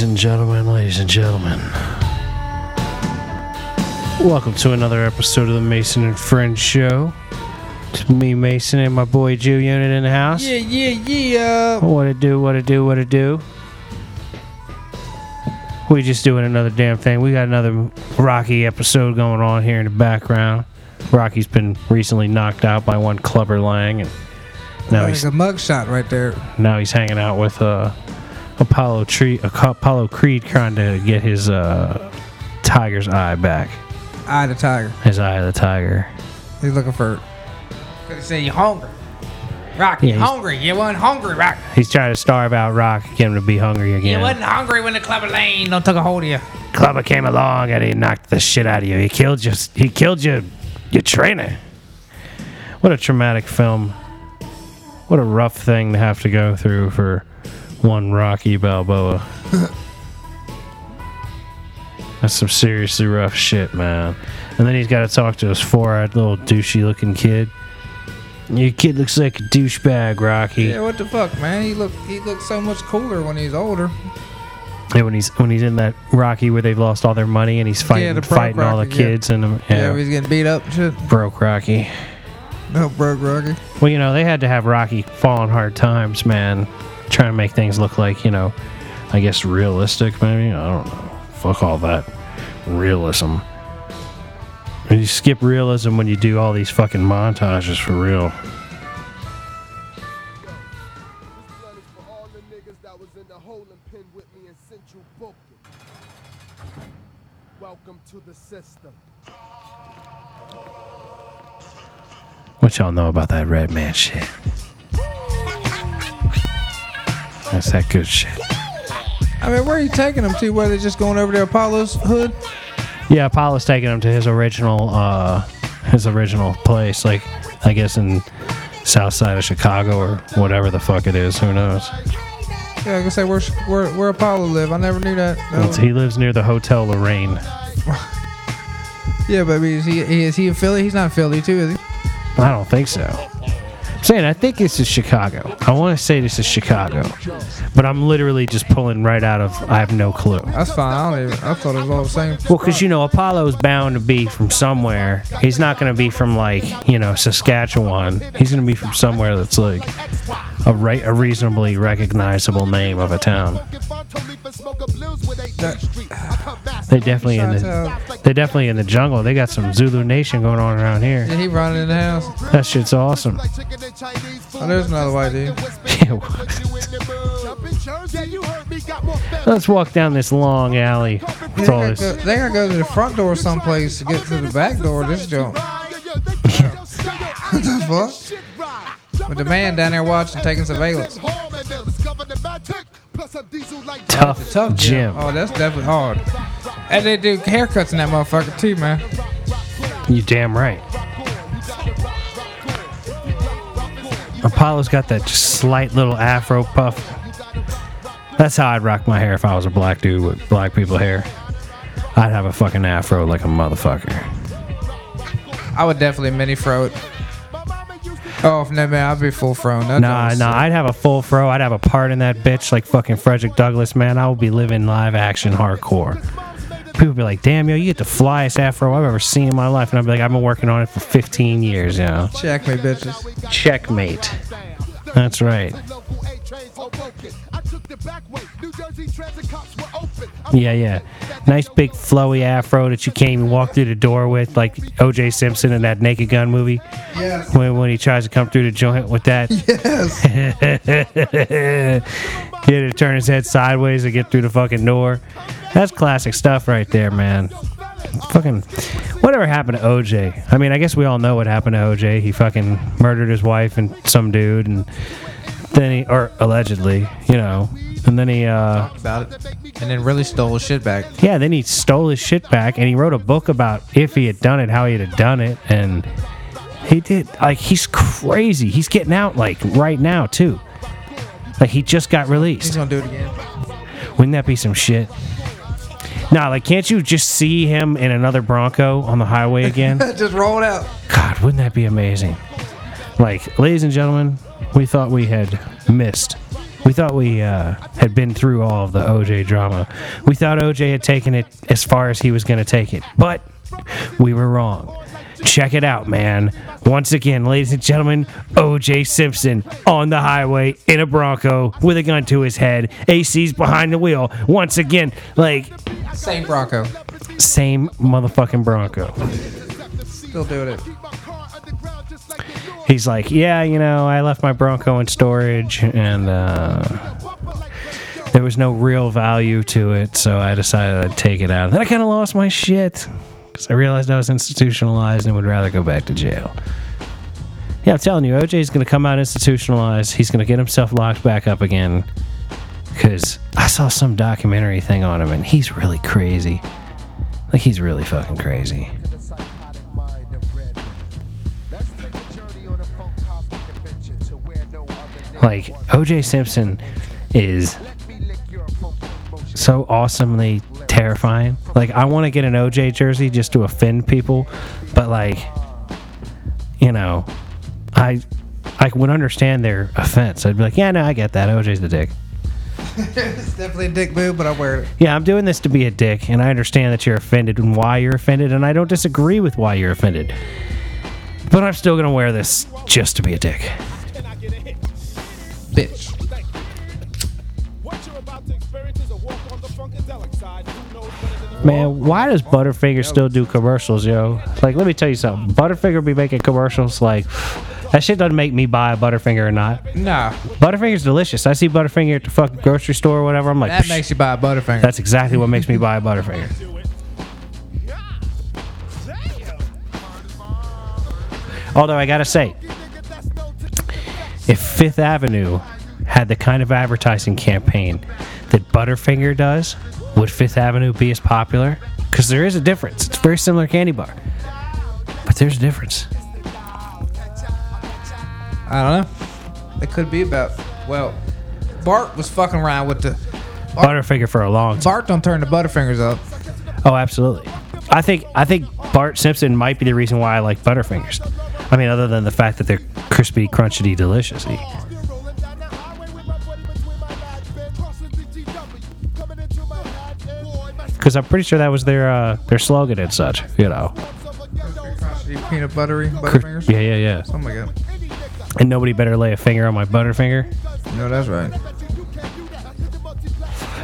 Ladies and gentlemen, ladies and gentlemen. Welcome to another episode of the Mason and Friends Show. It's me, Mason, and my boy Jew Unit in the house. Yeah, yeah, yeah. What it do, what it do, what it do. We just doing another damn thing. We got another Rocky episode going on here in the background. Rocky's been recently knocked out by one Clubber Lang, and now There's he's a mugshot right there. now he's hanging out with uh, Apollo Tree, uh, Apollo Creed, trying to get his uh, tiger's eye back. Eye of the tiger. His eye of the tiger. He's looking for. Cause he said you're hungry. Rocky, Yeah, you he's- hungry. You wasn't hungry, Rocky. He's trying to starve out Rock, get him to be hungry again. You wasn't hungry when the Clubber Lang don't took a hold of you. Clubber came along and he knocked the shit out of you. He killed you. He killed you. Your trainer. What a traumatic film. What a rough thing to have to go through for one Rocky Balboa. That's some seriously rough shit, man. And then he's got to talk to his four-eyed little douchey looking kid. Your kid looks like a douchebag, Rocky. Yeah, what the fuck, man? He look he looked so much cooler when he's older. Yeah, when he's when he's in that Rocky where they've lost all their money and he's fighting broke fighting all the Rocky, yeah. kids and um, Yeah, yeah, he's getting beat up and shit. broke Rocky. No, broke Rocky. Well, you know they had to have Rocky fall on hard times, man, trying to make things look like you know, I guess realistic maybe. I don't know. Fuck all that realism. And you skip realism when you do all these fucking montages for real. Welcome to the system. What y'all know about that red man shit? That's that good shit. I mean, where are you taking them to? Where they just going over to Apollo's hood? Yeah, Apollo's taking him to his original, uh, his original place. Like, I guess in south side of Chicago or whatever the fuck it is. Who knows? Yeah, I can say where where where Apollo live. I never knew that. No. It's- He lives near the Hotel Lorraine. Yeah, but I mean, is he is he in Philly? He's not Philly too, is he? I don't think so. I'm saying I think this is Chicago. I want to say this is Chicago, but I'm literally just pulling right out of. I have no clue. That's fine. I don't even. I thought it was all the same. Well, because you know Apollo's bound to be from somewhere. He's not going to be from like you know Saskatchewan. He's going to be from somewhere that's like a right, a reasonably recognizable name of a town. They definitely in the they definitely in the jungle. They got some Zulu Nation going on around here. Yeah, he running in the house. That shit's awesome. Oh, there's another white dude. Let's walk down this long alley with They all gotta, this. go, they gotta go to the front door someplace to get to the back door. of This joint. what the fuck? With the man down there watching, taking surveillance. Tough, Tough Gym. Oh, that's definitely hard. And they do haircuts in that motherfucker too, man. You damn right. Apollo's got that just slight little afro puff. That's how I'd rock my hair if I was a black dude with black people hair. I'd have a fucking afro like a motherfucker. I would definitely mini fro it. Oh, no, man, I'd be full fro. That Nah, nah, sick. I'd have a full fro. I'd have a part in that bitch like fucking Frederick Douglass, man. I would be living live action hardcore. People be like, damn, yo, you get the flyest afro I've ever seen in my life. And I'd be like, I've been working on it for 15 years, you know. Check me, bitches. Checkmate. That's right. Yeah, yeah. Nice big flowy afro that you can't even walk through the door with, like O.J. Simpson in that Naked Gun movie. Yes. When, when he tries to come through the joint with that. Yes. he had to turn his head sideways to get through the fucking door. That's classic stuff right there, man. Fucking whatever happened to OJ? I mean, I guess we all know what happened to OJ. He fucking murdered his wife and some dude, and then he, or allegedly, you know, and then he, uh, About it. And then really stole his shit back. yeah, then he stole his shit back, and he wrote a book about if he had done it, how he'd have done it, and he did. Like he's crazy. He's getting out like right now too. Like he just got released. He's released. gonna do it again. Wouldn't that be some shit? Nah, like can't you just see him in another Bronco on the highway again? Just roll it out. God, wouldn't that be amazing? Like, ladies and gentlemen, we thought we had missed We thought we uh, had been through all of the OJ drama. We thought OJ had taken it as far as he was going to take it, but we were wrong. Check it out, man. Once again, ladies and gentlemen, OJ Simpson on the highway in a Bronco with a gun to his head. AC's behind the wheel. Once again, like, Same Bronco. same motherfucking Bronco. Still doing it. He's like, yeah, you know, I left my Bronco in storage and uh, there was no real value to it, so I decided I'd take it out. And Then I kind of lost my shit because I realized I was institutionalized and would rather go back to jail. Yeah, I'm telling you, OJ's going to come out institutionalized. He's going to get himself locked back up again because I saw some documentary thing on him and he's really crazy. Like, he's really fucking crazy. Like. OJ Simpson is Let me lick your funky emotion. so awesomely terrifying. Like I want to get an OJ jersey just to offend people, but like you know, I I would understand their offense. I'd be like, yeah, no, I get that. OJ's the dick. it's definitely a dick move, but I wear it. Yeah, I'm doing this to be a dick, and I understand that you're offended and why you're offended, and I don't disagree with why you're offended. But I'm still gonna wear this just to be a dick. Bitch. What you're about to experience is a walk on the funkadelic side. Who knows better than the Man, why does Butterfinger still do commercials, yo? Like, let me tell you something. Butterfinger be making commercials like that shit doesn't make me buy a Butterfinger or not. Nah, Butterfinger's delicious. I see Butterfinger at the fucking grocery store or whatever. I'm like, that "Psh, makes you buy a Butterfinger. that's exactly what makes me buy a Butterfinger. Although I gotta say, if Fifth Avenue had the kind of advertising campaign that Butterfinger does, would Fifth Avenue be as popular? Because there is a difference. It's a very similar candy bar, but there's a difference. I don't know. It could be about. Well, Bart was fucking around with the. Butterfinger for a long time. Bart don't turn the Butterfingers up. Oh, absolutely. I think I think Bart Simpson might be the reason why I like Butterfingers. I mean, other than the fact that they're crispy, crunchy, delicious. Rolling down the highway with my buddy between my legs, been crossing the GW, coming into my head, boy, my Because I'm pretty sure that was their uh, their slogan and such. You know. Peanut buttery Butterfingers. Yeah, yeah, yeah. Oh my god. And nobody better lay a finger on my Butterfinger. No, that's right.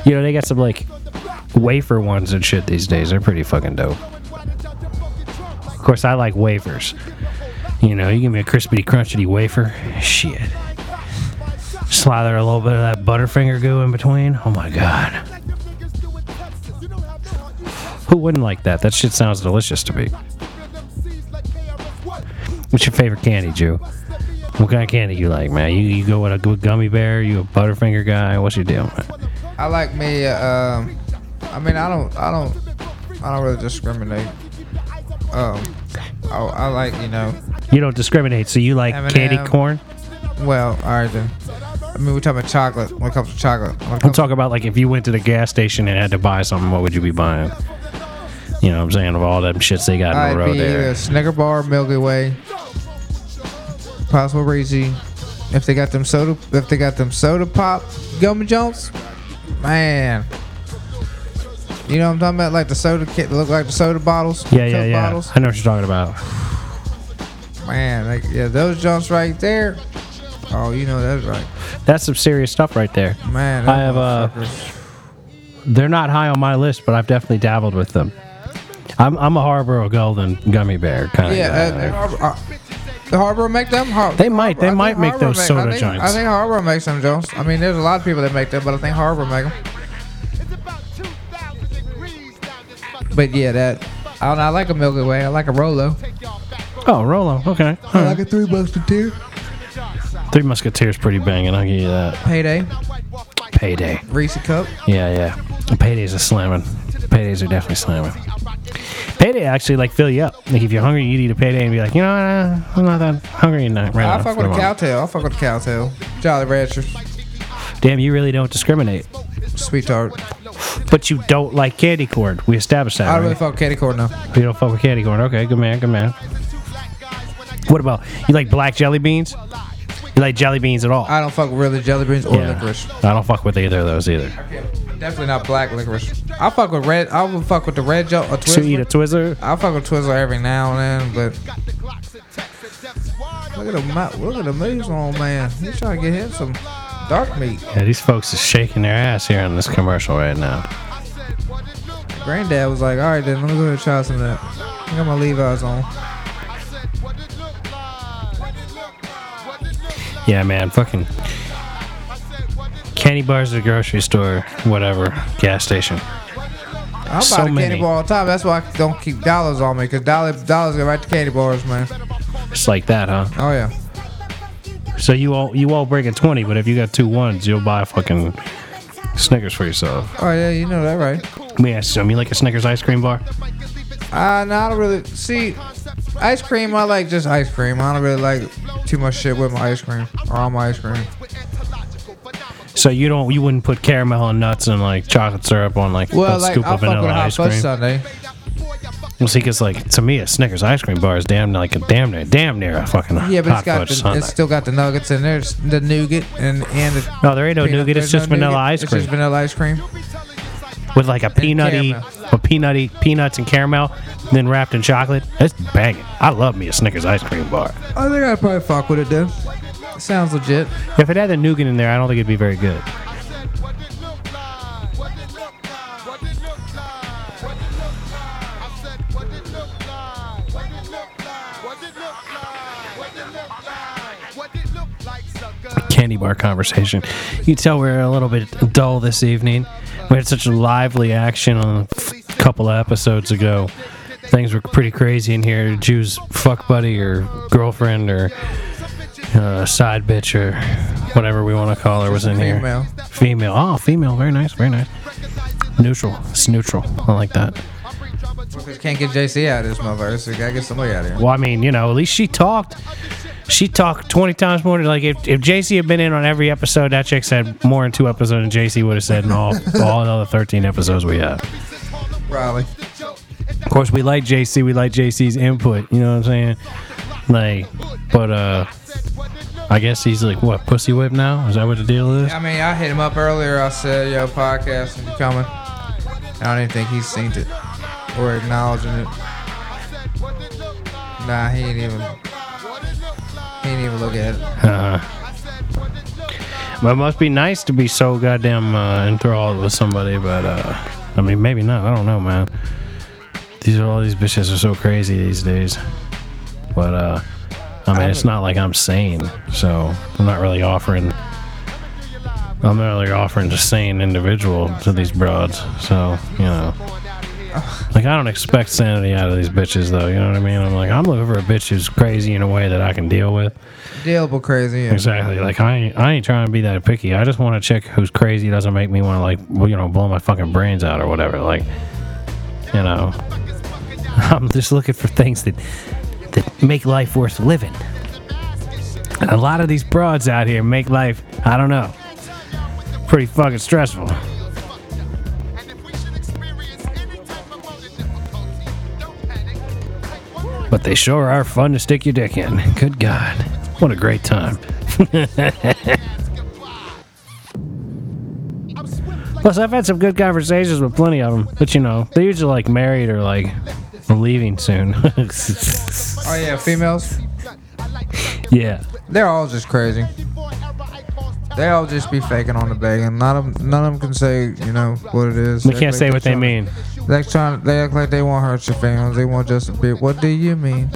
You know, they got some like wafer ones and shit these days. They're pretty fucking dope. Of course, I like wafers. You know, you give me a crispy, crunchy wafer. Shit. Slather a little bit of that Butterfinger goo in between. Oh my god. Who wouldn't like that? That shit sounds delicious to me. What's your favorite candy, Jew? What kind of candy you like, man? You, you go with a good gummy bear? You a Butterfinger guy? What's your deal, man? I like me. Uh, um, I mean, I don't, I don't, I don't really discriminate. Um, I, I like you know. You don't discriminate, so you like M&M. candy corn? Well, all right then. I mean, we're talking about chocolate when it comes to chocolate. When it I'm comes talking about like if you went to the gas station and had to buy something, what would you be buying? You know what I'm saying? Of all them shits they got in I'd the road be there. Snicker bar, Milky Way, possible Reese. If they got them soda, if they got them soda pop gummy jumps, man. You know what I'm talking about? Like the soda kit look like the soda bottles. Yeah, yeah, Coke yeah. Bottles. I know what you're talking about. Man, like, yeah, those jumps right there. Oh, you know that's right. That's some serious stuff right there. Man, I have, uh. They're not high on my list, but I've definitely dabbled with them. I'm, I'm a Haribo Golden gummy bear kind of Yeah, uh, guy. Haribo, uh, the Haribo make them. Har- They might- they might make Haribo those make- soda I think, joints. I think Haribo makes them joints. I mean, there's a lot of people that make them, but I think Haribo make them. But yeah, that I don't know. I like a Milky Way. I like a Rolo. Oh, Rolo. Okay. All right. a three tier. Three Musketeers pretty banging. I'll give you that. Payday, Payday. Reese cup. Yeah, yeah. Paydays are slamming. Paydays are definitely slamming. Payday actually like fill you up. Like if you're hungry, you eat a payday and be like, you know, what, I'm not that hungry tonight. Right I now. fuck with a on. cowtail. I fuck with a cowtail. Jolly Rancher. Damn, you really don't discriminate. sweet tart. But you don't like candy corn. We established that. I don't right? really fuck with candy corn though. You don't fuck with candy corn. Okay, good man, good man. What about you like black jelly beans? You like jelly beans at all? I don't fuck with really jelly beans or Yeah. licorice. I don't fuck with either of those either. Definitely not black licorice. I fuck with red. I would fuck with the red jo- a So you eat a Twizzler. Twizzler? I fuck with Twizzler every now and then, but look at the look at the moves on man. He's trying to get him some dark meat. Yeah, these folks is shaking their ass here in this commercial right now. Granddad was like, "All right, then let me go ahead and try some of that." I got my Levi's on. Yeah, man, fucking candy bars at the grocery store, whatever, gas station. I'm So about a many. candy bar all the time. That's why I don't keep dollars on me, cause dollar dollars go right to candy bars, man. Just like that, huh? Oh yeah. So you all you all break a twenty, but if you got two ones, you'll buy fucking Snickers for yourself. Oh yeah, you know that right. Let me ask you, something. you like a Snickers ice cream bar? Uh, no, I don't really see ice cream. I like just ice cream. I don't really like too much shit with my ice cream or on my ice cream. So you don't you wouldn't put caramel and nuts and like chocolate syrup on like Well, a like scoop I'll of fuck with vanilla a hot ice fudge cream? sundae. Well, see, cause like to me, a Snickers ice cream bar is damn like a damn near damn near a fucking Yeah, but hot it's got fudge the, sundae. it's still got the nuggets in there, it's the nougat and and the No, there ain't no peanut- nougat. It's there's just no vanilla nougat. ice It's cream just vanilla ice cream. With like a peanutty, a peanutty peanuts and caramel, then wrapped in chocolate. It's banging. I love me a Snickers ice cream bar. I think I'd probably fuck with it then. Sounds legit. If it had the nougat in there, I don't think it'd be very good. Candy bar conversation. You tell we're a little bit dull this evening. We had such a lively action on a couple episodes ago. Things were pretty crazy in here. Jew's fuck buddy or girlfriend or uh, side bitch or whatever we want to call her was in here. Female. Female. Oh, female. Very nice. Very nice. Neutral. It's neutral. I like that. Because can't get JC out of this motherfucker, so gotta get somebody out of here. Well, I mean, you know, at least she talked. She talked 20 times more. than Like, if, if JC had been in on every episode, that chick said more in two episodes than JC would have said in all, all the other 13 episodes we have. Probably. Of course, we like JC. We like JC's input. You know what I'm saying? Like, but, uh, I guess he's like, what, pussy whip now? Is that what the deal is? I mean, I hit him up earlier. I said, "Yo, podcast, you coming?" I don't even think he's seen it or acknowledging it. Nah, he ain't even. He ain't even look at it. Uh, but it must be nice to be so goddamn uh, enthralled with somebody. But uh, I mean, maybe not. I don't know, man. These are all these bitches are so crazy these days. But uh, I mean, it's not like I'm sane, so I'm not really offering. I'm not really offering to sane individual to these broads. So you know. Like I don't expect sanity out of these bitches, though. You know what I mean? I'm like, I'm looking for a bitch who's crazy in a way that I can deal with. Dealable crazy. Yeah. Exactly. Like I, ain't, I ain't trying to be that picky. I just want a chick who's crazy. Doesn't make me want to like, well, you know, blow my fucking brains out or whatever. Like, you know, I'm just looking for things that that make life worth living. And a lot of these broads out here make life, I don't know, pretty fucking stressful. But they sure are fun to stick your dick in. Good God. What a great time. Plus, I've had some good conversations with plenty of them, but you know, they're usually like married or like leaving soon. Oh yeah, females. yeah. They're all just crazy. They all just be faking on the begging. None of them, none of them can say, you know, what it is. We They can't say what they mean. They trying. They act like they won't hurt your feelings. They want just a bit. What do you mean?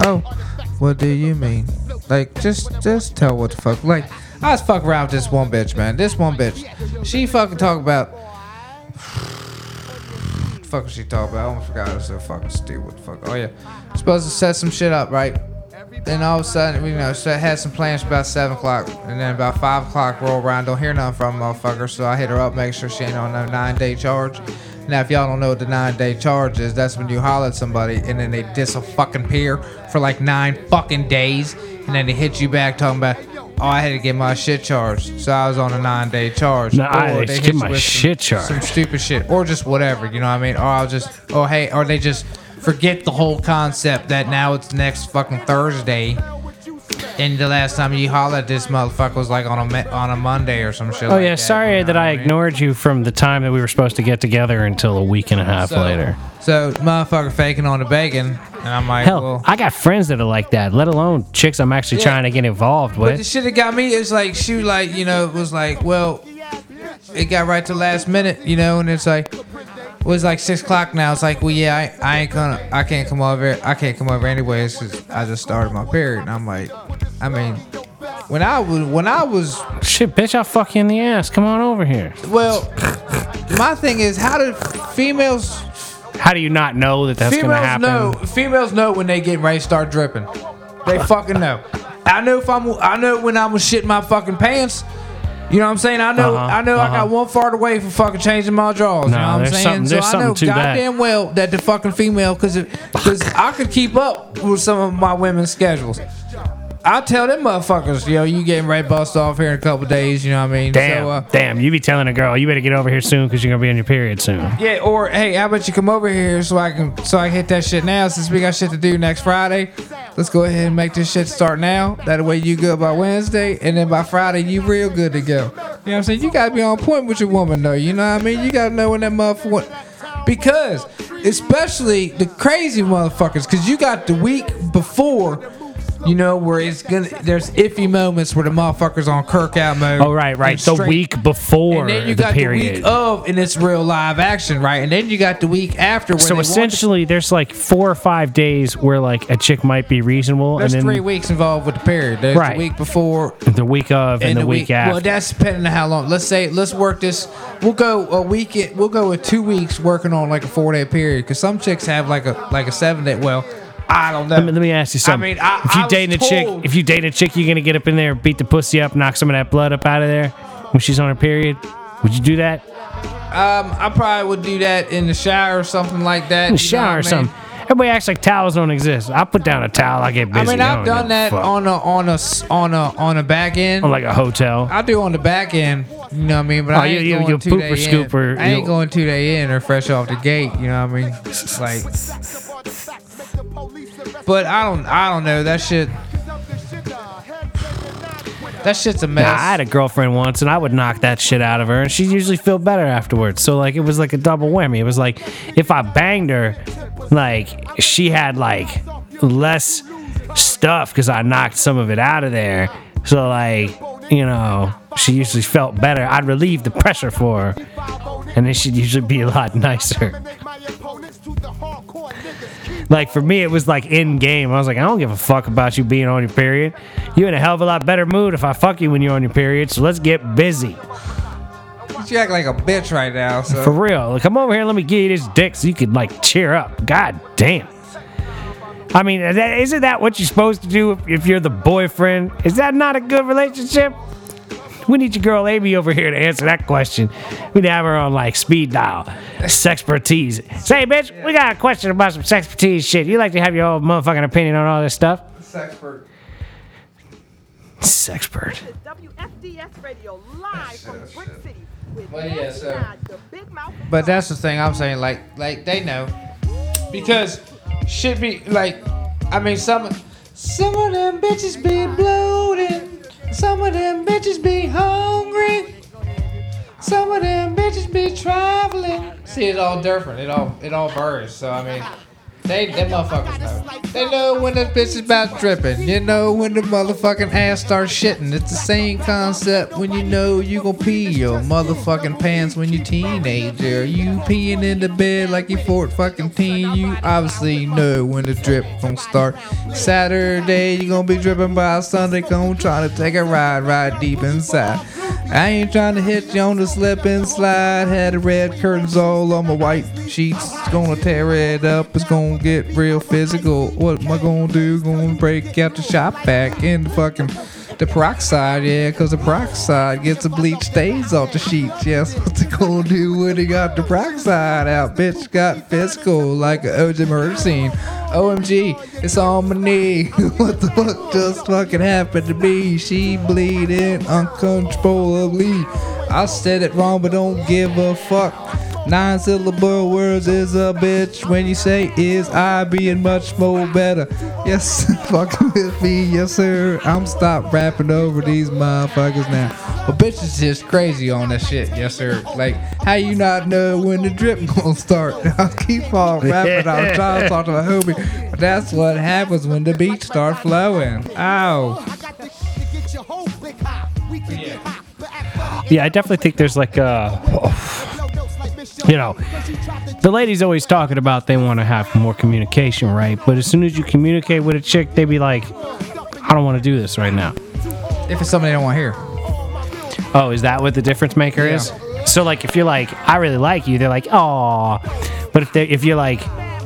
Oh, what do you mean? Like, just, just tell what the fuck. Like, I was fucking around with this one bitch, man. This one bitch. She fucking talk about. fuck was she talking about? I almost forgot. I was so fucking stupid. What the fuck? Oh yeah, supposed to set some shit up, right? Then all of a sudden, you know, had some plans about seven o'clock, and then about five o'clock roll around, don't hear nothing from the motherfucker. So I hit her up, make sure she ain't on no nine day charge. Now, if y'all don't know what the nine day charge is, that's when you holler at somebody and then they dis a fucking peer for like nine fucking days, and then they hit you back talking about, oh, I had to get my shit charged, so I was on a nine day charge. No, I Or had to they get my shit some, charged. Some stupid shit, or just whatever, you know what I mean? Or I'll just, oh hey, or they just forget the whole concept that now it's next fucking Thursday. And the last time you hollered at this motherfucker was like on a on a Monday or some shit. Oh like yeah, that, sorry you know that I mean? ignored you from the time that we were supposed to get together until a week and a half So- later. So motherfucker faking on the bacon, and I'm like, Hell, well. I got friends that are like that. Let alone chicks I'm actually Yeah. trying to get involved But the with. shit that got me is like she like you know was like well, it got right to last minute you know and it's like it was like six o'clock now. It's like well yeah I, I ain't gonna I can't come over I can't come over anyways 'cause I just started my period and I'm like I mean when I was when I was Shit, bitch, I'll fuck you in the ass. Come on over here. well my thing is how do females How do you not know that that's gonna females happen? know females know when they get ready to start dripping. They fucking know. I know if I'm I know when I'm shitting my fucking pants. You know what I'm saying? I know Uh-huh, I know I uh-huh. got one fart away from fucking changing my drawers. No, you know what I'm there's saying? something- so there's I know something to that. goddamn well that the fucking female cause it, cause I could keep up with some of my women's schedules. I tell them motherfuckers, yo, you getting to bust off here in a couple days, you know what I mean? Damn, So, uh, damn. You be telling a girl, you better get over here soon because you're gonna be on your period soon. Yeah, or hey, how about you come over here so I can so I can hit that shit now since we got shit to do next Friday. Let's go ahead and make this shit start now. That way you good by Wednesday, and then by Friday you real good to go. You know what I'm saying? You gotta be on point with your woman though. You know what I mean? You gotta know when that motherfucker. Because especially the crazy motherfuckers, because you got the week before. You know where it's gonna. There's iffy moments where the motherfuckers on Kirk out mode. Oh right, right. The straight- week before and then you the got period. the week of, and it's real live action, right? And then you got the week after. Where so essentially, there's like four or five days where like a chick might be reasonable, there's and then three weeks involved with the period. There's Right. the week before the week of and, the, week, after. Well, that's depending on how long. Let's say let's work this. We'll go a week. We'll go with two weeks working on like a four day period because some chicks have like a like a seven day. Well, I don't know. Let me, let me ask you something. I mean, I- if you I dating a chick, told- if you date a chick, you're gonna get up in there, beat the pussy up, knock some of that blood up out of there when she's on her period. Would you do that Um, I probably would do that in the shower or something like that. in the you know what shower or something? Everybody acts like towels don't exist. I put down a towel, I get busy. I mean, I've don't done give a that fuck. on a on a s- on a on a back end. on like a hotel. I do on the back end, you know what I mean? But Oh, I you- ain't you- going you two day in. I ain't you- going two day in or fresh off the gate, you know what I mean? Like, but I don't, I don't know that shit. That shit's a mess. Nah, I had a girlfriend once, and I would knock that shit out of her, and she usually feel better afterwards. So like, it was like a double whammy. It was like if I banged her, like she had like less stuff because I knocked some of it out of there. So like, you know, she usually felt better. I'd relieve the pressure for her, and then she'd usually be a lot nicer. Like for me, it was like in game. I was like, I don't give a fuck about you being on your period. You're in a hell of a lot better mood if I fuck you when you're on your period. So let's get busy you act like a bitch right now. So for real. Like, come over here, and let me give you this dick so you could like cheer up. God damn. I mean, isn't that what you're supposed to do if, if you're the boyfriend? Is that not a good relationship? We need your girl Amy over here to answer that question. We'd have her on like speed dial, sexpertise. Say, bitch, we got a question about some sexpertise shit. You like to have your own motherfucking opinion on all this stuff? Sexpert. Sexpert. WFDS Radio live from Brick City with Well, yeah, Nancy so- Todd, the Big Mouth. But that's the thing I'm saying. Like, like they know because shit be like. I mean, some some of them bitches be bloated. Some of them bitches be hungry. Some of them bitches be traveling. See, it's all different. It all it all varies. So I mean, they them motherfuckers know. They know when the bitch is about dripping. You know when the motherfucking ass starts shitting. It's the same concept when you know you gon' pee your motherfucking pants when you teenager. You peeing in the bed like you fourth fucking teen. You obviously know when the drip gon' start. Saturday you gonna be dripping by Sunday. Gon' try to take a ride right deep inside. I ain't trying to hit you on the slip and slide. Had the red curtains all on my white sheets. It's Gonna tear it up. It's gonna get real physical. What am I gonna do? Gonna break out the shop back in the fucking the peroxide, yeah, cause the peroxide gets the bleach stains off the sheets. Yes, what's it gonna do when he got the peroxide out? Bitch got physical like a OJ murder scene. OMG, it's on my knee. what the fuck just fucking happened to me? She bleeding uncontrollably. I said it wrong, but don't give a fuck. Nine syllable words is a bitch. When you say is I being much more better. Yes, fucking with me, yes sir. I'm stop rapping over these motherfuckers now. But bitch is just crazy on that shit, yes sir. Like, how you not know when the drip gonna start? I'll keep on rapping. I'm trying to talk to my homie, but that's what happens when the beats start flowing. Ow. Yeah, I definitely think there's like uh you know, the ladies always talking about they want to have more communication, right? But as soon as you communicate with a chick, they be like, I don't want to do this right now. If it's something they don't want to hear. Oh, is that what the difference maker is? So like if you're like, I really like you, they're like, oh. But if they if you're like,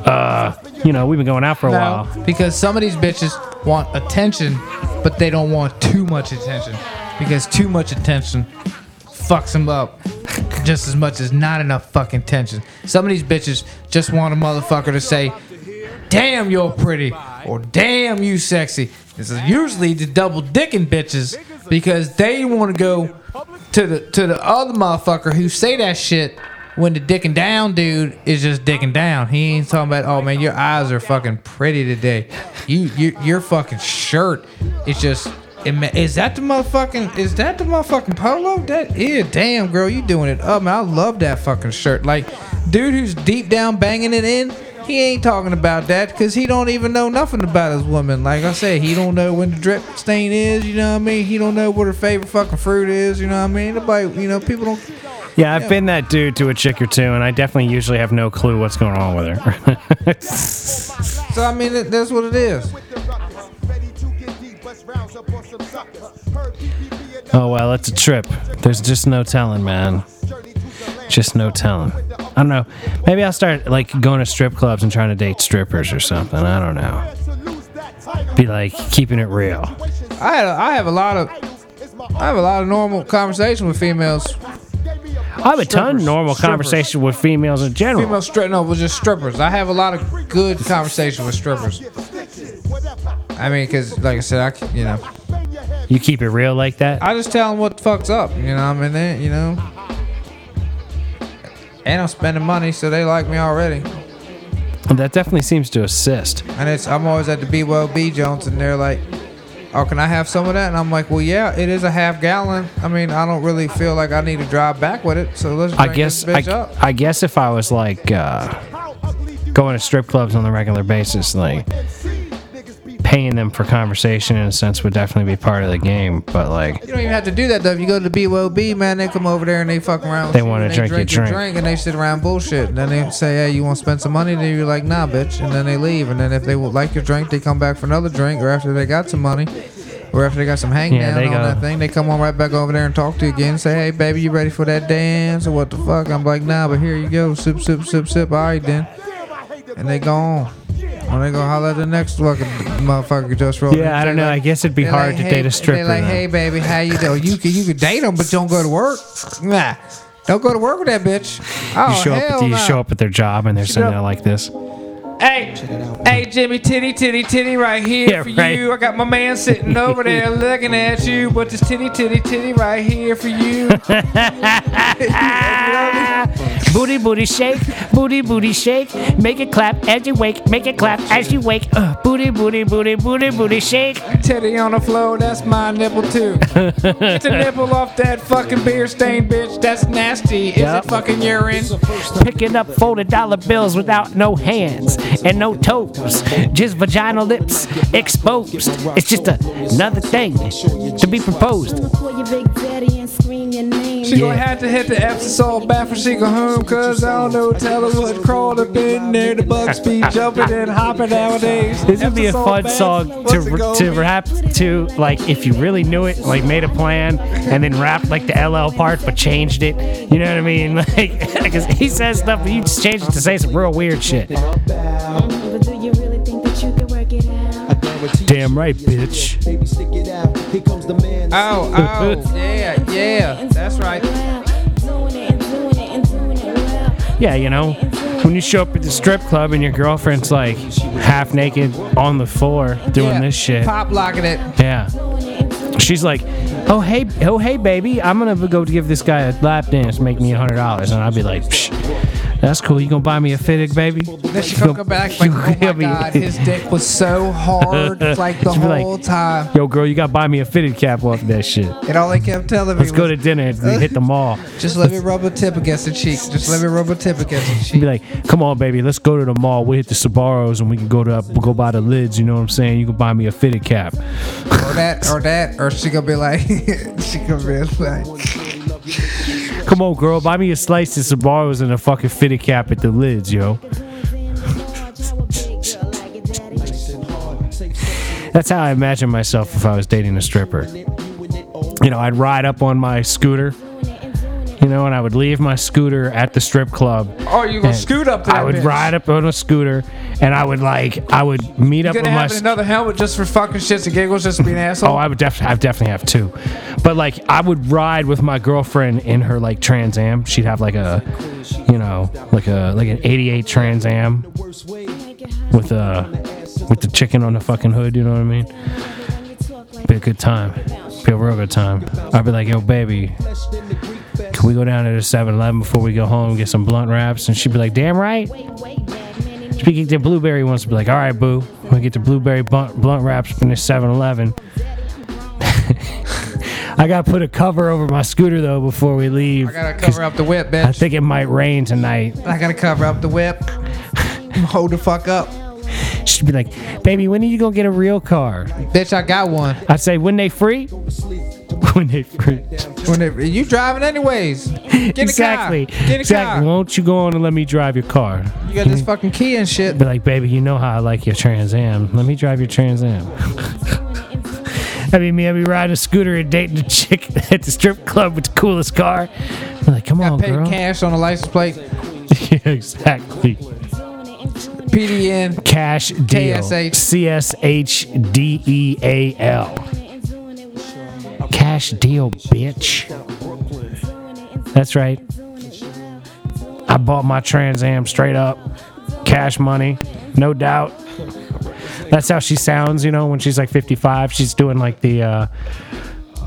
uh, you know, we've been going out for a while. because some of these bitches want attention, but they don't want too much attention. Because too much attention fucks them up just as much as not enough fucking tension. Some of these bitches just want a motherfucker to say, damn, you're pretty, or damn, you sexy. This is usually the double dicking bitches because they want to go to the to the other motherfucker who say that shit when the dicking down dude is just dicking down. He ain't talking about, oh man, your eyes are fucking pretty today. You, you your fucking shirt is just. Is that the motherfucking? Is that the motherfucking polo? That yeah, damn girl, you doing it up, man. I love that fucking shirt. Like, dude who's deep down banging it in, he ain't talking about that because he don't even know nothing about his woman. Like I said, he don't know when the drip stain is. You know what I mean? He don't know what her favorite fucking fruit is. You know what I mean? Nobody, you know, people don't. Yeah, I've been that dude to a chick or two, and I definitely usually have no clue what's going on with her. So I mean, that's what it is. Oh well, it's a trip. There's just no telling, man. Just no telling. I don't know. Maybe I'll start like going to strip clubs and trying to date strippers or something. I don't know. Be like keeping it real. I had, a, I have a lot of, I have a lot of normal conversation with females. I have a ton of normal Strippers. conversation with females in general. Female strip, no, it was just strippers. I have a lot of good conversation with strippers. I mean, cause like I said, I you know, You keep it real like that? I just tell them what the fuck's up. You know, I mean, they, you know, and I'm spending money, so they like me already. That definitely seems to assist. And it's I'm always at the BYOB Jones, and they're like, "Oh, can I have some of that?" And I'm like, "Well, yeah, it is a half gallon. I mean, I don't really feel like I need to drive back with it, so let's I guess I, up." I guess if I was like uh, going to strip clubs on a regular basis, like paying them for conversation in a sense would definitely be part of the game. But like, You don't even have to do that though. If you go to the BYOB, man, they come over there and they fuck around. with They wanna and drink your your drink. and they sit around bullshit. And then they say, "Hey, you want to spend some money?" Then you're like, "Nah, bitch." And then they leave. And then if they would like your drink, they come back for another drink, or after they got some money. Or after they got some hang Yeah, down on go- that thing, they come on right back over there and talk to you again. Say, "Hey, baby, you ready for that dance or what the fuck?" I'm like, "Nah, but here you go, sip, sip, sip, sip." All right then, and they go on. When they go holler at the next fucking motherfucker just rolled. yeah, I don't know. I guess it'd be they're hard like, to hey- date a stripper. They're like, hey, baby, how you doing? You can you can date them, but don't go to work. Nah, don't go to work with that bitch. Oh, you show up, hell at, you show up at their job and they're sitting there like this. Hey, hey, Jimmy, titty, titty, titty, right here Yeah, for right. you. I got my man sitting over there looking at you, but this titty, titty, titty, right here for you. booty, booty shake, booty, booty shake. Make it clap as you wake, make it clap as you wake. Uh, booty, booty, booty, booty, booty shake. titty on the floor, that's my nipple too. Get the nipple off that fucking beer stain, bitch. That's nasty. Is Yep. it fucking urine? Picking up folded dollar bills without no hands and no toes. Just vaginal lips exposed. It's just another thing to be proposed. Call your big daddy and scream your name. She gonna have to hit the Epsom bath when she go home, cause I don't know, tell her what crawled up in there. The bugs be jumping and hopping nowadays. This would be a fun bath, song to go? to rap to, like if you really knew it, like made a plan and then rapped like the LL part but changed it. You know what I mean? Like because he says stuff, but you just change it to say some real weird shit. But do you really think that you can work it out? Damn right, bitch. Baby, stick it out. Here comes the man. Oh, oh, yeah, yeah, that's right. Doing it and doing it and doing it well. Yeah, you know, when you show up at the strip club and your girlfriend's like half naked on the floor doing Yeah, this shit. Pop locking it. Yeah. She's like, oh hey, oh hey, baby, I'm gonna go give this guy a lap dance, make me a hundred dollars, and I'd be like, Psh, That's cool. You gonna buy me a fitted, baby? Then she gonna come back like, oh my god, his dick was so hard like the She'd like, whole time. Yo, girl, you gotta buy me a fitted cap off that shit. And all they kept telling me Let's go to dinner and hit the mall. just let me rub a tip against the cheek. Just let me rub a tip against the She'd be like, "Come on, baby, let's go to the mall. We hit the Sbarro's and we can go to we'll go buy the lids. You know what I'm saying? You can buy me a fitted cap. Or that, or that, or she gonna be like, she gonna be like, Come on, girl, buy me a slice of Sbarro's and a fucking fitted cap at the lids, yo. That's how I imagine myself if I was dating a stripper. You know, I'd ride up on my scooter, you know, and I would leave my scooter at the strip club. oh, you gonna scoot up there? I would ride up on a scooter, and I would like, I would meet up You with gonna my. have s- another helmet just for fucking shits and giggles, just to be an asshole? Oh, I would definitely, I definitely have two, but like I would ride with my girlfriend in her like Trans Am. She'd have like a, you know, like a like an '88 Trans Am with a with the chicken on the fucking hood. You know what I mean? Be a good time. Be a real good time. I'd be like, yo, baby, can we go down to the 7-Eleven before we go home and get some blunt wraps? And she'd be like, damn right. Speaking to blueberry wants to be like, all right, boo, we get the blueberry blunt, blunt wraps in this 7-Eleven. I gotta put a cover over my scooter though before we leave. I gotta 'cause cover up the whip, bitch. I think it might rain tonight. I gotta cover up the whip. Hold the fuck up, She'd be like, baby, when are you gonna get a real car? bitch. I got one. I'd say, when they free? when they. When it, you driving anyways? Get exactly. in the car. Get the exactly. car. Won't you go on and let me drive your car? You got this fucking key and shit. Be like, baby, you know how I like your Trans Am. Let me drive your Trans Am. I mean, me, I be riding a scooter and dating a chick at the strip club with the coolest car. Be like, come on, Got paid girl. cash on the license plate. yeah, exactly. PDN. Cash deal. KSH. C S H D E A L. Cash deal, bitch. That's right. I bought my Trans Am straight up. Cash money, no doubt. That's how she sounds, you know, when she's like 55. She's doing like the uh,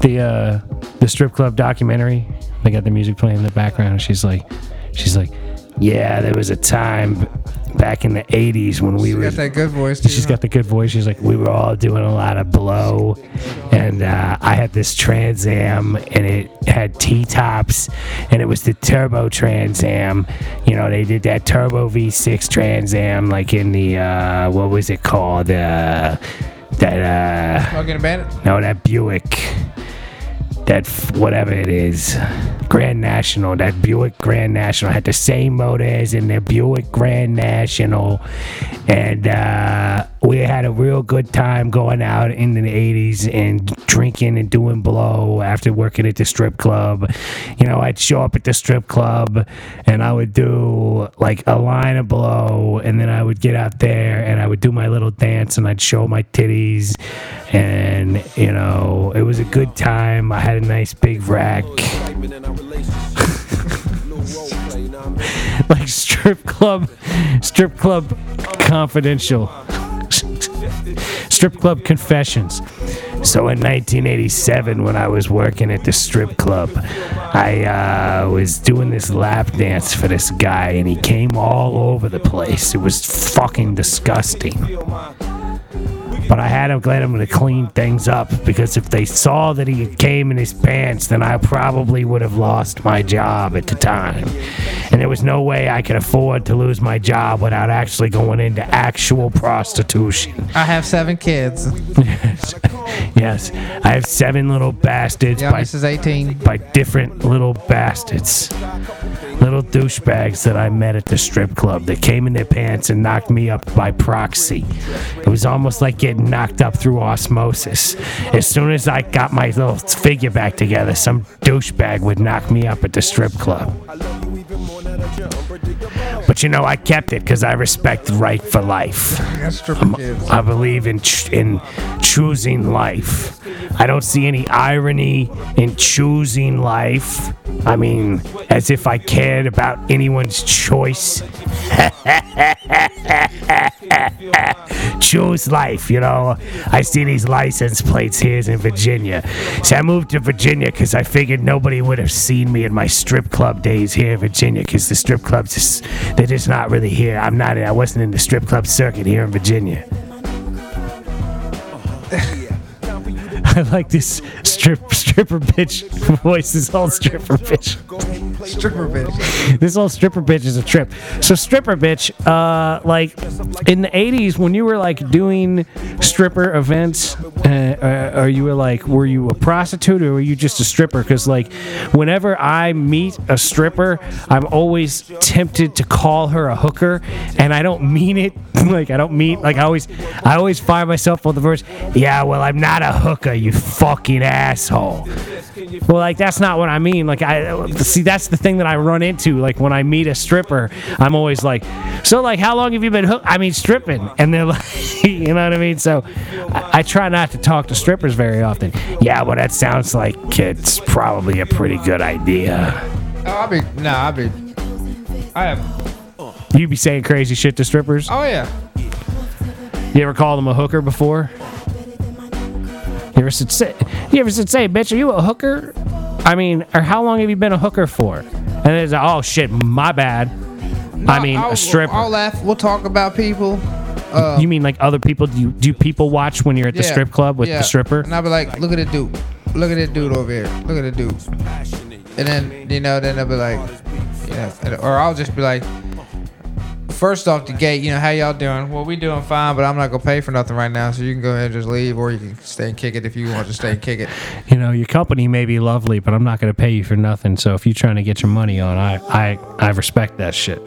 the uh, the strip club documentary. They got the music playing in the background. She's like, she's like, yeah, there was a time back in the 80s when we were got that good voice too. She's got the good voice. She's like, we were all doing a lot of blow, and uh, I had this Trans Am, and it had T tops, and it was the turbo Trans Am. You know, they did that turbo V6 Trans Am, like in the uh, what was it called? Uh, that uh, Smoking a bandit. no, that Buick. That whatever it is, Grand National. That Buick Grand National had the same motor as in the Buick Grand National, and uh, we had a real good time going out in the '80s and drinking and doing blow after working at the strip club. You know, I'd show up at the strip club and I would do like a line of blow, and then I would get out there and I would do my little dance and I'd show my titties, and you know, it was a good time. I had a nice big rack. like strip club, strip club confidential, strip club confessions. So in 1987, when I was working at the strip club, I uh, was doing this lap dance for this guy, and he came all over the place. It was fucking disgusting. But I had to let him to clean things up because if they saw that he came in his pants, then I probably would have lost my job at the time. And there was no way I could afford to lose my job without actually going into actual prostitution. I have seven kids. Yes, I have seven little bastards by, Youngest is 18. by different little bastards. Little douchebags that I met at the strip club that came in their pants and knocked me up by proxy. It was almost like getting knocked up through osmosis. As soon as I got my little figure back together, some douchebag would knock me up at the strip club. But you know, I kept it because I respect right for life. Stripper. I believe in ch- in choosing life. I don't see any irony in choosing life. I mean, as if I about anyone's choice. Choose life, you know. I see these license plates here in Virginia. See, I moved to Virginia because I figured nobody would have seen me in my strip club days here in Virginia because the strip clubs, just, they're just not really here. I'm not, I wasn't in the strip club circuit here in Virginia. I like this strip stripper bitch voice. This whole stripper bitch. Stripper bitch. This whole stripper bitch is a trip. So stripper bitch, uh, like in the '80s when you were like doing stripper events, uh, uh, or you were like, were you a prostitute or were you just a stripper? Because like, whenever I meet a stripper, I'm always tempted to call her a hooker, and I don't mean it. like I don't mean like I always, I always find myself on the verse. Yeah, well, I'm not a hooker, you fucking asshole. Well, like that's not what I mean. Like I see that's the thing that I run into. Like when I meet a stripper, I'm always like, so like how long have you been hooked? I mean stripping, and they're like, you know what I mean. So I, I try not to talk to strippers very often. Yeah, well that sounds like it's probably a pretty good idea. Oh, I'll be no, I'll be. I have. You be saying crazy shit to strippers? Oh yeah. You ever called them a hooker before? You ever said, you ever said, say, bitch, are you a hooker? I mean, or how long have you been a hooker for? And it's like, oh shit, my bad. I mean, I'll, a stripper. I'll laugh. We'll talk about people. Uh, you mean like other people? Do you do people watch when you're at the yeah, strip club with yeah. the stripper? And I'll be like, look at the dude. Look at that dude over here. Look at the dude. And then you know, then they'll be like, you know, or I'll just be like, first off the gate, you know, how y'all doing? Well, we doing fine, but I'm not gonna pay for nothing right now, so you can go ahead and just leave, or you can stay and kick it if you want to stay and kick it. You know, your company may be lovely, but I'm not going to pay you for nothing. So if you're trying to get your money on, I I I respect that shit.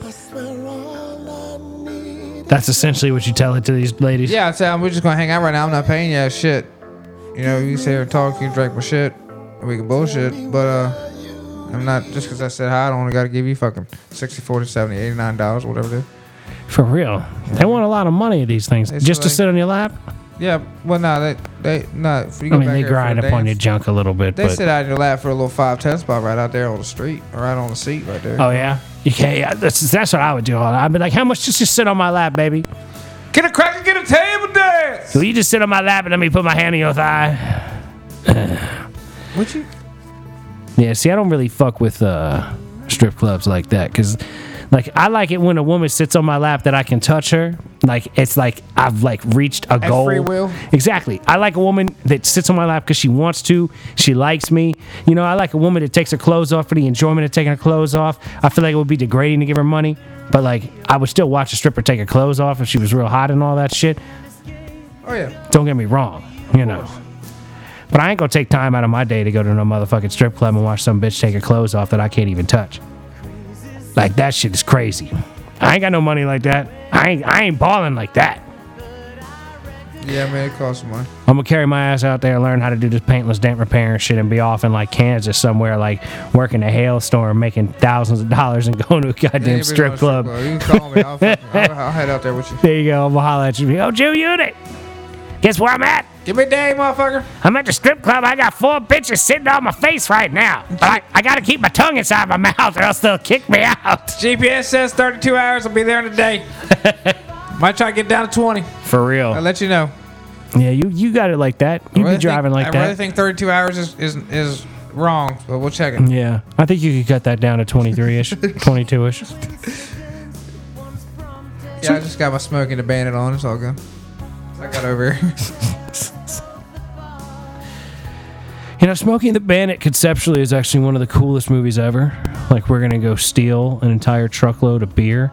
That's essentially what you tell it to these ladies. Yeah, I tell them we're just gonna hang out right now. I'm not paying you shit. You know, you sit here and talk, you can drink my shit, we can bullshit, but uh, I'm not just because I said hi. I don't got to give you fucking 60, 40, 70, 89 dollars, whatever it is. For real, they want a lot of money these things It's just to like- sit on your lap. Yeah, well, no, they they no. If you I go mean, back they for grind a up on your junk a little bit, They but sit out in your lap for a little five ten spot right out there on the street, right on the seat right there. oh yeah, you can't. Yeah, that's that's what I would do. I'd be like, how much just just sit on my lap, baby? Get a cracker, get a table dance. Will you just sit on my lap and let me put my hand on your thigh? Would you? Yeah, see, I don't really fuck with uh, strip clubs like that because, like, I like it when a woman sits on my lap that I can touch her. Like, it's like I've like reached a goal. free will? Exactly. I like a woman that sits on my lap because she wants to. She likes me. You know, I like a woman that takes her clothes off for the enjoyment of taking her clothes off. I feel like it would be degrading to give her money, but like, I would still watch a stripper take her clothes off if she was real hot and all that shit. Oh yeah. Don't get me wrong, you know. But I ain't gonna take time out of my day to go to no motherfucking strip club and watch some bitch take her clothes off that I can't even touch. Like that shit is crazy. I ain't got no money like that. I ain't I ain't balling like that. Yeah, man, it costs money. I'm gonna carry my ass out there and learn how to do this paintless dent repair and shit and be off in like Kansas somewhere like working a hailstorm making thousands of dollars and going to a goddamn Yeah, you be strip club. You can call me. I'll, I'll, I'll head out there with you. There you go, I'm gonna holler at you. Oh Jew unit. Guess where I'm at? Give me a day, motherfucker. I'm at the strip club. I got four bitches sitting on my face right now. But I, I gotta keep my tongue inside my mouth or else they'll kick me out. GPS says 32 hours. I'll be there in a day. Might try to get down to 20. For real. I'll let you know. Yeah, you you got it like that. You I really be driving think, like I that. really think 32 hours is, is is wrong, but we'll check it. yeah, I think you could cut that down to 23 ish, 22 ish. Yeah, I just got my smoking bandit on. It's all good. I got over. You know, Smokey and the Bandit conceptually is actually one of the coolest movies ever. Like, we're gonna go steal an entire truckload of beer,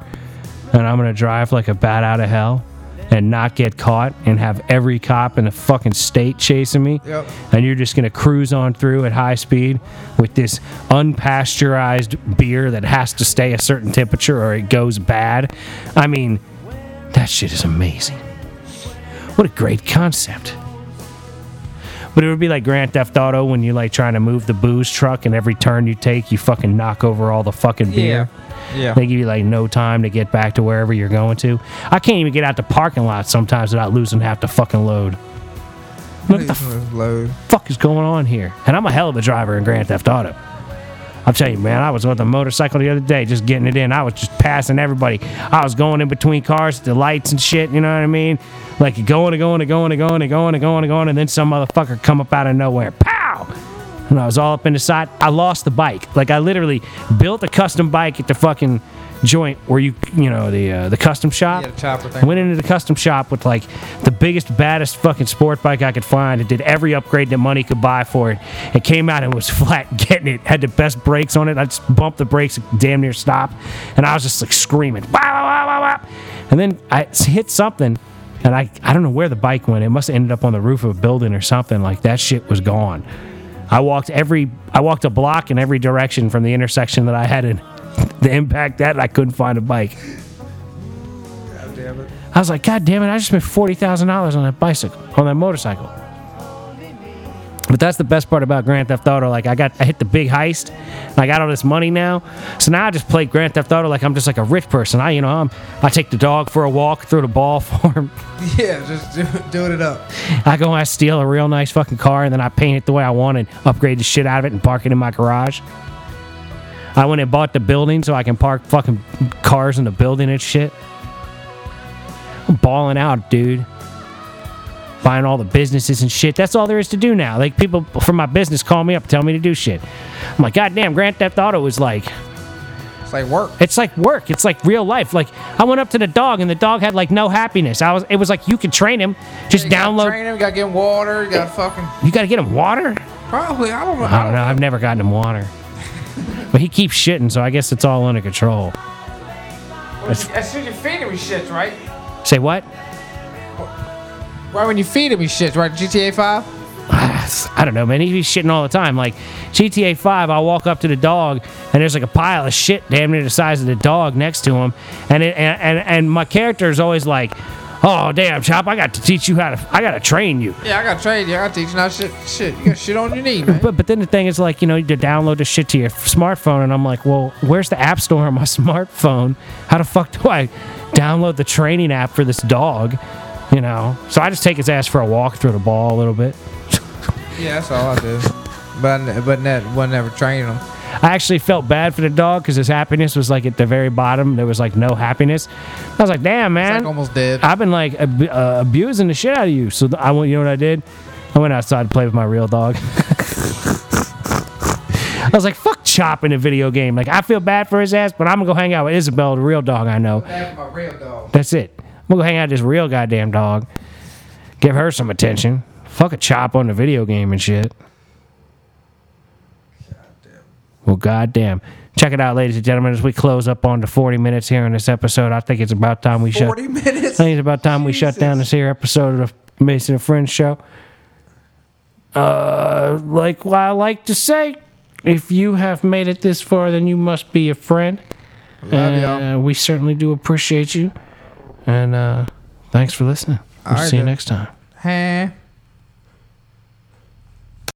and I'm gonna drive like a bat out of hell and not get caught and have every cop in the fucking state chasing me. Yep. And you're just gonna cruise on through at high speed with this unpasteurized beer that has to stay a certain temperature or it goes bad. I mean, that shit is amazing. What a great concept. But it would be like Grand Theft Auto when you're like trying to move the booze truck, and every turn you take, you fucking knock over all the fucking beer. Yeah. They give you like no time to get back to wherever you're going to. I can't even get out the parking lot sometimes without losing half the fucking load. What the f- Load. fuck is going on here? And I'm a hell of a driver in Grand Theft Auto. I'll tell you, man, I was on the motorcycle the other day, just getting it in. I was just passing everybody. I was going in between cars, the lights and shit. You know what I mean? Like going and going and going and going and going and going and going, and then some motherfucker come up out of nowhere, pow! And I was all up in the side. I lost the bike. Like I literally built a custom bike at the fucking joint where you, you know, the uh, the custom shop. Yeah, the chopper thing. Went into the custom shop with like the biggest, baddest fucking sport bike I could find. It did every upgrade that money could buy for it. It came out and was flat getting it. Had the best brakes on it. I just bumped the brakes, damn near stopped, and I was just like screaming, wow, wow, wow, wow. And then I hit something, and I I don't know where the bike went. It must have ended up on the roof of a building or something. Like that shit was gone. I walked every I walked a block in every direction from the intersection that I had in the impact that I couldn't find a bike. God damn it. I was like, God damn it, I just spent forty thousand dollars on that bicycle, on that motorcycle. But that's the best part about Grand Theft Auto. Like I got, I hit the big heist, and I got all this money now. So now I just play Grand Theft Auto like I'm just like a rich person. I, you know, I'm, I take the dog for a walk, throw the ball for him. Yeah, just do, doing it up. I go and I steal a real nice fucking car, and then I paint it the way I want and upgrade the shit out of it and park it in my garage. I went and bought the building so I can park fucking cars in the building and shit. I'm balling out, dude. Buying all the businesses and shit. That's all there is to do now. Like people from my business call me up, tell me to do shit. I'm like, God damn, Grand Theft Auto is like It's like work. it's like work. It's like real life. Like I went up to the dog and the dog had like no happiness. I was it was like you could train him. Just You gotta download Train him. You gotta get him water. You gotta fucking. you gotta get him water? Probably. I don't know. I don't know. I've never gotten him water. But he keeps shitting, so I guess it's all under control. As soon as you feed him, he shits, right? Say what? Right when you feed him, he shits, right? GTA 5? I don't know, man. He's shitting all the time. Like GTA 5, I'll walk up to the dog and there's like a pile of shit damn near the size of the dog next to him. And it, and, and, and my character is always like, oh, damn, Chop, I got to teach you how to, I got to train you. Yeah, I gotta train you. I gotta teach you now shit. Shit, you got shit on your knee, man. But, but then the thing is, like, you know, you to download the shit to your smartphone. And I'm like, well, where's the app store on my smartphone? How the fuck do I download the training app for this dog? You know? So I just take his ass for a walk through the ball a little bit. Yeah, that's all I do. But but net wasn't ever training him. I actually felt bad for the dog because his happiness was like at the very bottom. There was like no happiness. I was like, damn, It's man. like almost dead. I've been like ab- uh, abusing the shit out of you. So th- I went, you know what I did? I went outside to play with my real dog. I was like, fuck Chop in a video game. Like, I feel bad for his ass, but I'm gonna go hang out with Isabel, the real dog I know. Real dog. That's it. I'm gonna go hang out with this real goddamn dog. Give her some attention. Fuck a Chop on the video game and shit. Well, goddamn. Check it out, ladies and gentlemen, as we close up on to 40 minutes here in this episode. I think it's about time we shut. 40 minutes? I think it's about time we shut down this here episode of the Mason and Friends show. Uh, like what I like to say, if you have made it this far, then you must be a friend. Love y'all. Uh, we certainly do appreciate you. And uh, thanks for listening. We'll All right, see you then. next time. Huh?